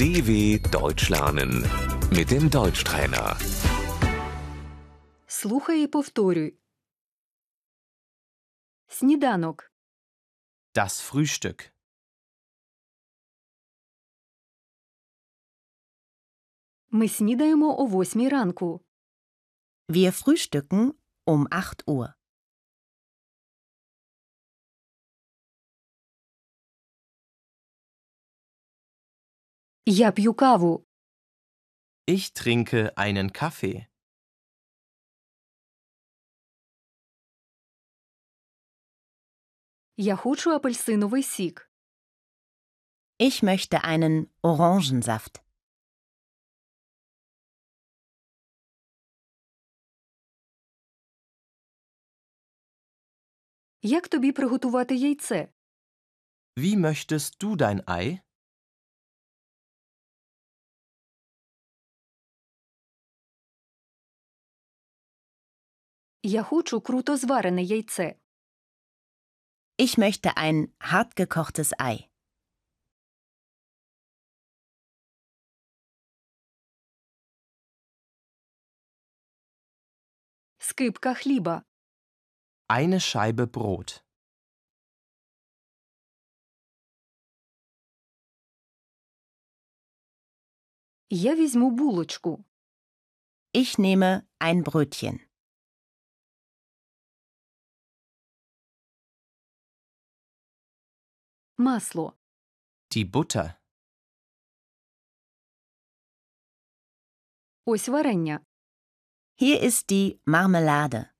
DW Deutsch lernen mit dem Deutschtrainer. Слухай і повторюй. Сніданок. Das Frühstück. Ми снідаємо о восьмій ранку. Wir frühstücken um 8 Uhr. Я п'ю каву. Ich trinke einen Kaffee. Я хочу апельсиновий сік. Ich möchte einen Orangensaft. Як тобі приготувати яйце? Wie möchtest du dein Ei? Я хочу круто зварене яйце. Ich möchte ein hartgekochtes Ei. Скипка хліба. Eine Scheibe Brot. Я візьму булочку. Ich nehme ein Brötchen. Масло. Die Butter. Ось варення. Hier ist die Marmelade.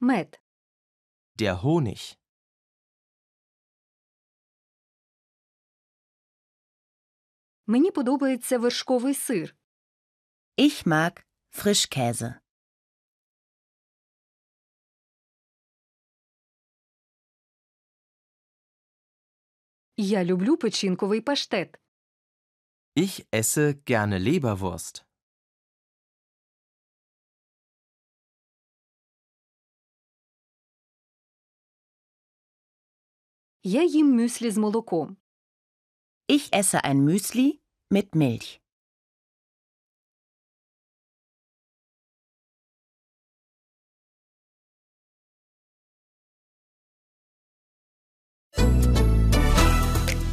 Мед. Der Honig. Мені подобається вершковий сир. Ich mag Frischkäse. Я люблю печінковий паштет. Ich esse gerne Leberwurst. Я їм мюслі з молоком. Ich esse ein Müsli mit Milch.